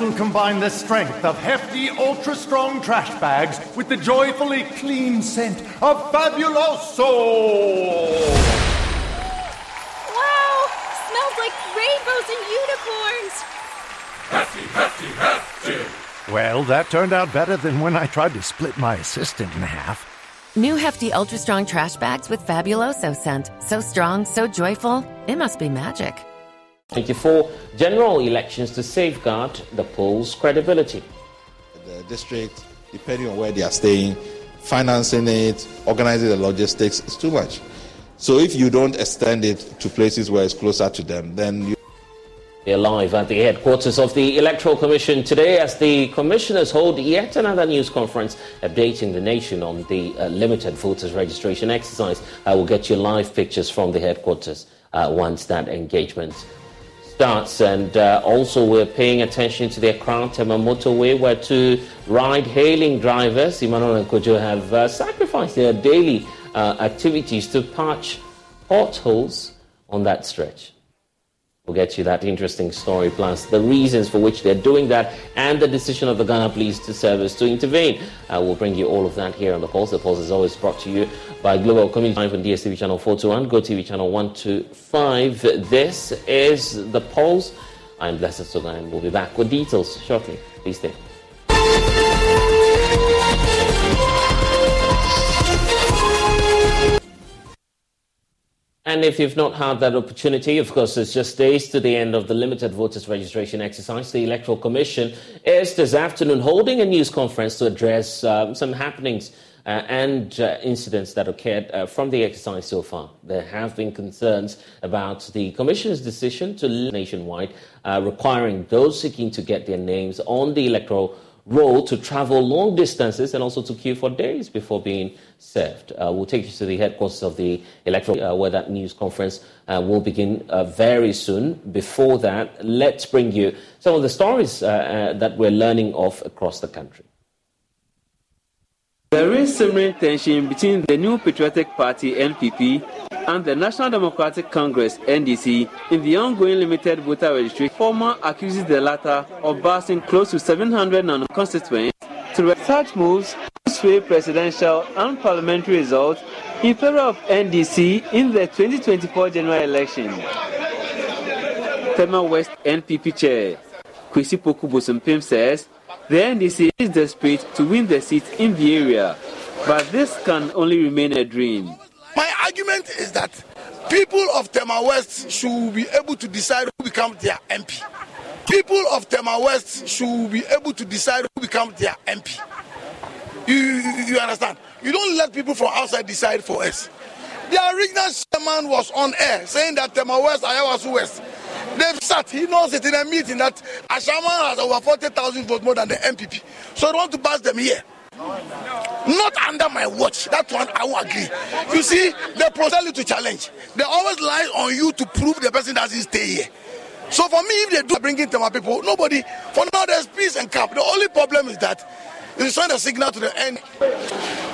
Combine the strength of hefty, ultra strong trash bags with the joyfully clean scent of Fabuloso. Wow! Smells like rainbows and unicorns. Hefty, hefty, hefty. Well, that turned out better than when I tried to split my assistant in half. New hefty, ultra strong trash bags with Fabuloso scent. So strong, so joyful, it must be magic. 24 general elections to safeguard the poll's credibility. The district, depending on where they are staying, financing it, organizing the logistics, it's too much. So if you don't extend it to places where it's closer to them, then you they're live at the headquarters of the Electoral Commission today as the commissioners hold yet another news conference updating the nation on the uh, limited voters registration exercise. I will get you live pictures from the headquarters uh, once that engagement starts. And uh, also, we're paying attention to the Accra Tema motorway, where two ride hailing drivers, Emmanuel and Kojo, have uh, sacrificed their daily uh, activities to patch potholes on that stretch. We'll get you that interesting story, plus the reasons for which they're doing that, and the decision of the Ghana Police Service to intervene. Uh, we'll bring you all of that here on the Pulse. The Pulse is always brought to you by Global Community Time from DSTV Channel 421, Go TV Channel 125. This is the Pulse. I'm Blessed Soga, and we'll be back with details shortly. Please stay. And if you've not had that opportunity, of course, it's just days to the end of the limited voters registration exercise. The Electoral Commission is this afternoon holding a news conference to address um, some happenings uh, and uh, incidents that occurred uh, from the exercise so far. There have been concerns about the Commission's decision to nationwide, uh, requiring those seeking to get their names on the electoral roll to travel long distances and also to queue for days before being served. Uh, we'll take you to the headquarters of the electoral, uh, where that news conference uh, will begin uh, very soon. Before that, let's bring you some of the stories uh, uh, that we're learning of across the country. There is simmering tension between the new Patriotic Party (NPP) and the National Democratic Congress (NDC) in the ongoing limited voter registration. Former accuses the latter of passing close to 700 non-constituents to such moves sway presidential and parliamentary results in favor of NDC in the 2024 general election. Tema West NPP chair Kwesi Poku says the NDC is desperate to win the seat in the area, but this can only remain a dream. My argument is that people of Tema West should be able to decide who becomes their MP. People of Tema West should be able to decide who becomes their MP. You, you, you understand? You don't let people from outside decide for us. The original chairman was on air saying that Tema West, Ayawaso West. They've sat, he knows it in a meeting that Ashaiman has over 40,000 votes more than the NPP. So they want to pass them here. Not under my watch. That one I won't agree. You see, they process you to challenge. They always lie on you to prove the person doesn't stay here. So for me, if they do bring in Tema people, nobody, for now there's peace and cap. The only problem is that it's send a signal to the end.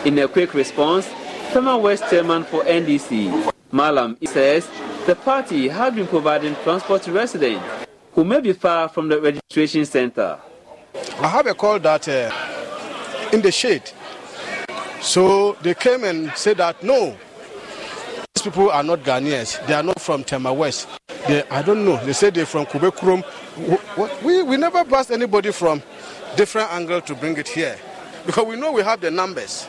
In a quick response, Tema West chairman for NDC, Malam, says the party has been providing transport to residents who may be far from the registration center. I have a call that uh, in the shade. So they came and said that no, these people are not Ghanaians. They are not from Tema West. They, I don't know. They said they're from Kubekurum. We, we never asked anybody from different angle to bring it here because we know we have the numbers.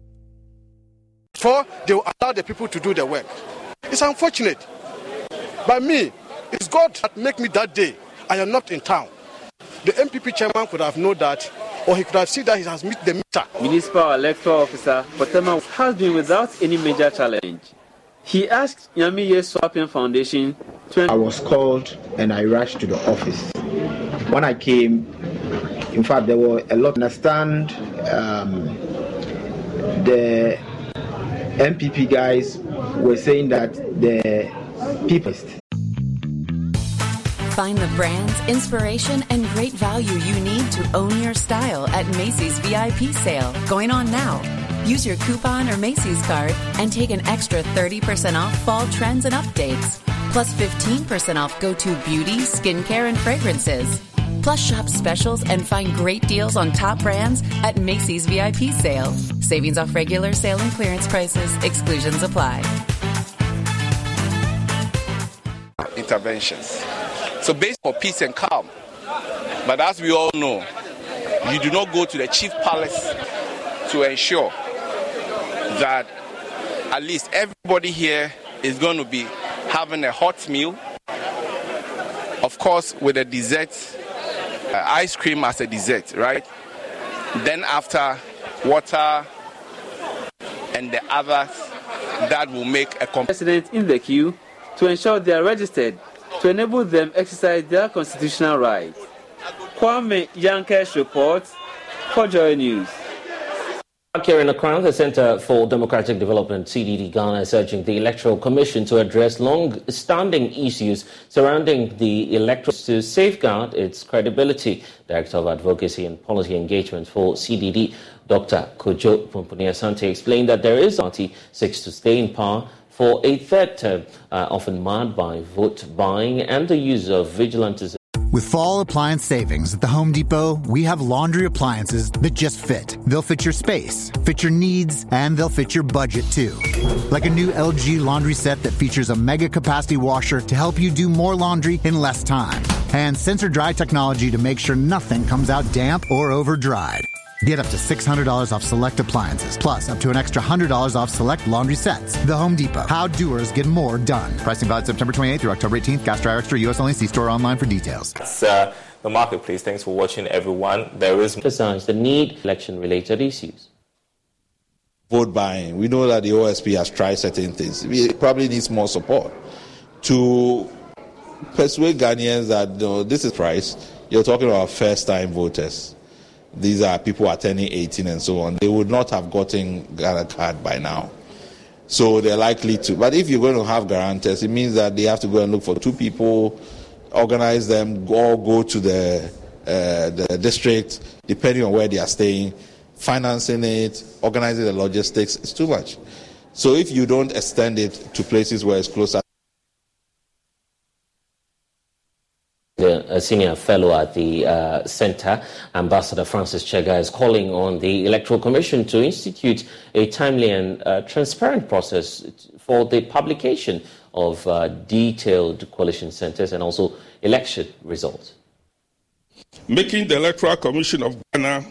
For they will allow the people to do the work. It's unfortunate. By me, it's God that make me that day. I am not in town. The NPP chairman could have known that, or he could have seen that he has met the meter. Municipal electoral officer Potema has been without any major challenge. He asked Yamiye Swapping Foundation to. I was called and I rushed to the office. When I came, in fact, there were a lot. Understand um, the NPP guys were saying that the people. Find the brands, inspiration, and great value you need to own your style at Macy's VIP sale going on now. Use your coupon or Macy's card and take an extra 30% off fall trends and updates. Plus 15% off go to beauty, skincare, and fragrances. Plus, shop specials and find great deals on top brands at Macy's VIP sale. Savings off regular sale and clearance prices, exclusions apply. Interventions. So, based for peace and calm. But as we all know, you do not go to the chief palace to ensure that at least everybody here is going to be having a hot meal. Of course, with a dessert, uh, ice cream as a dessert, right? Then after water and the others that will make a president in the queue to ensure they are registered to enable them exercise their constitutional rights. Kwame Yankesh reports for Joy News. In Accra, the Center for Democratic Development, CDD Ghana, is urging the Electoral Commission to address long-standing issues surrounding the electoral to safeguard its credibility. Director of Advocacy and Policy Engagement for CDD, Dr. Kojo Pumpuni Asante, explained that there is party seeks to stay in power for a third term, uh, often marred by vote buying and the use of vigilantes. With fall appliance savings at the Home Depot, we have laundry appliances that just fit. They'll fit your space, fit your needs, and they'll fit your budget too. Like a new LG laundry set that features a mega capacity washer to help you do more laundry in less time. And sensor dry technology to make sure nothing comes out damp or over dried. Get up to $600 off select appliances, plus up to an extra $100 off select laundry sets. The Home Depot. How doers get more done. Pricing valid September 28th through October 18th. Gas Dryer Extra. U.S. only. See store online for details. That's uh, the marketplace. Thanks for watching, everyone. There is emphasize the need election-related issues. Vote buying. We know that the OSP has tried certain things. We probably needs more support to persuade Ghanaians that you know, this is price. You're talking about first-time voters these are people attending 18 and so on, they would not have gotten Ghana card by now. So they're likely to. But if you're going to have guarantors, it means that they have to go and look for two people, organize them, all go to the, uh, the district, depending on where they are staying, financing it, organizing the logistics. It's too much. So if you don't extend it to places where it's closer, senior fellow at the uh, center, Ambassador Francis Tsegah, is calling on the Electoral Commission to institute a timely and uh, transparent process for the publication of uh, detailed collation centers and also election results. Making the Electoral Commission of Ghana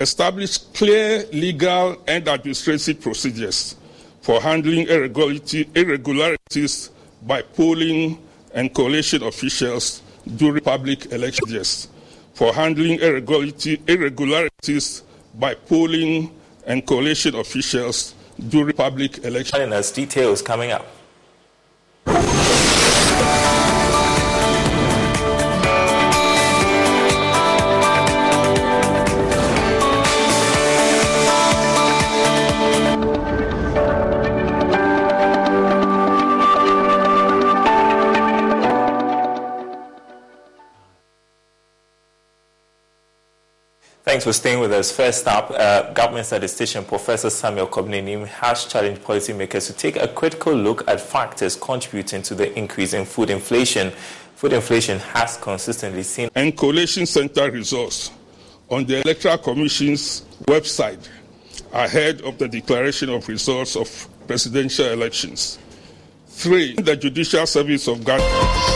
establish clear legal and administrative procedures for handling irregularities by polling and collation officials during public elections for handling irregularities by polling and collation officials during public elections. And As details coming up. Thanks for staying with us. First up, uh, government statistician Professor Samuel Kobina Annim has challenged policymakers to take a critical look at factors contributing to the increase in food inflation. Food inflation has consistently seen. And collation center results on the Electoral Commission's website ahead of the declaration of results of presidential elections. Three, the Judicial Service of Ghana.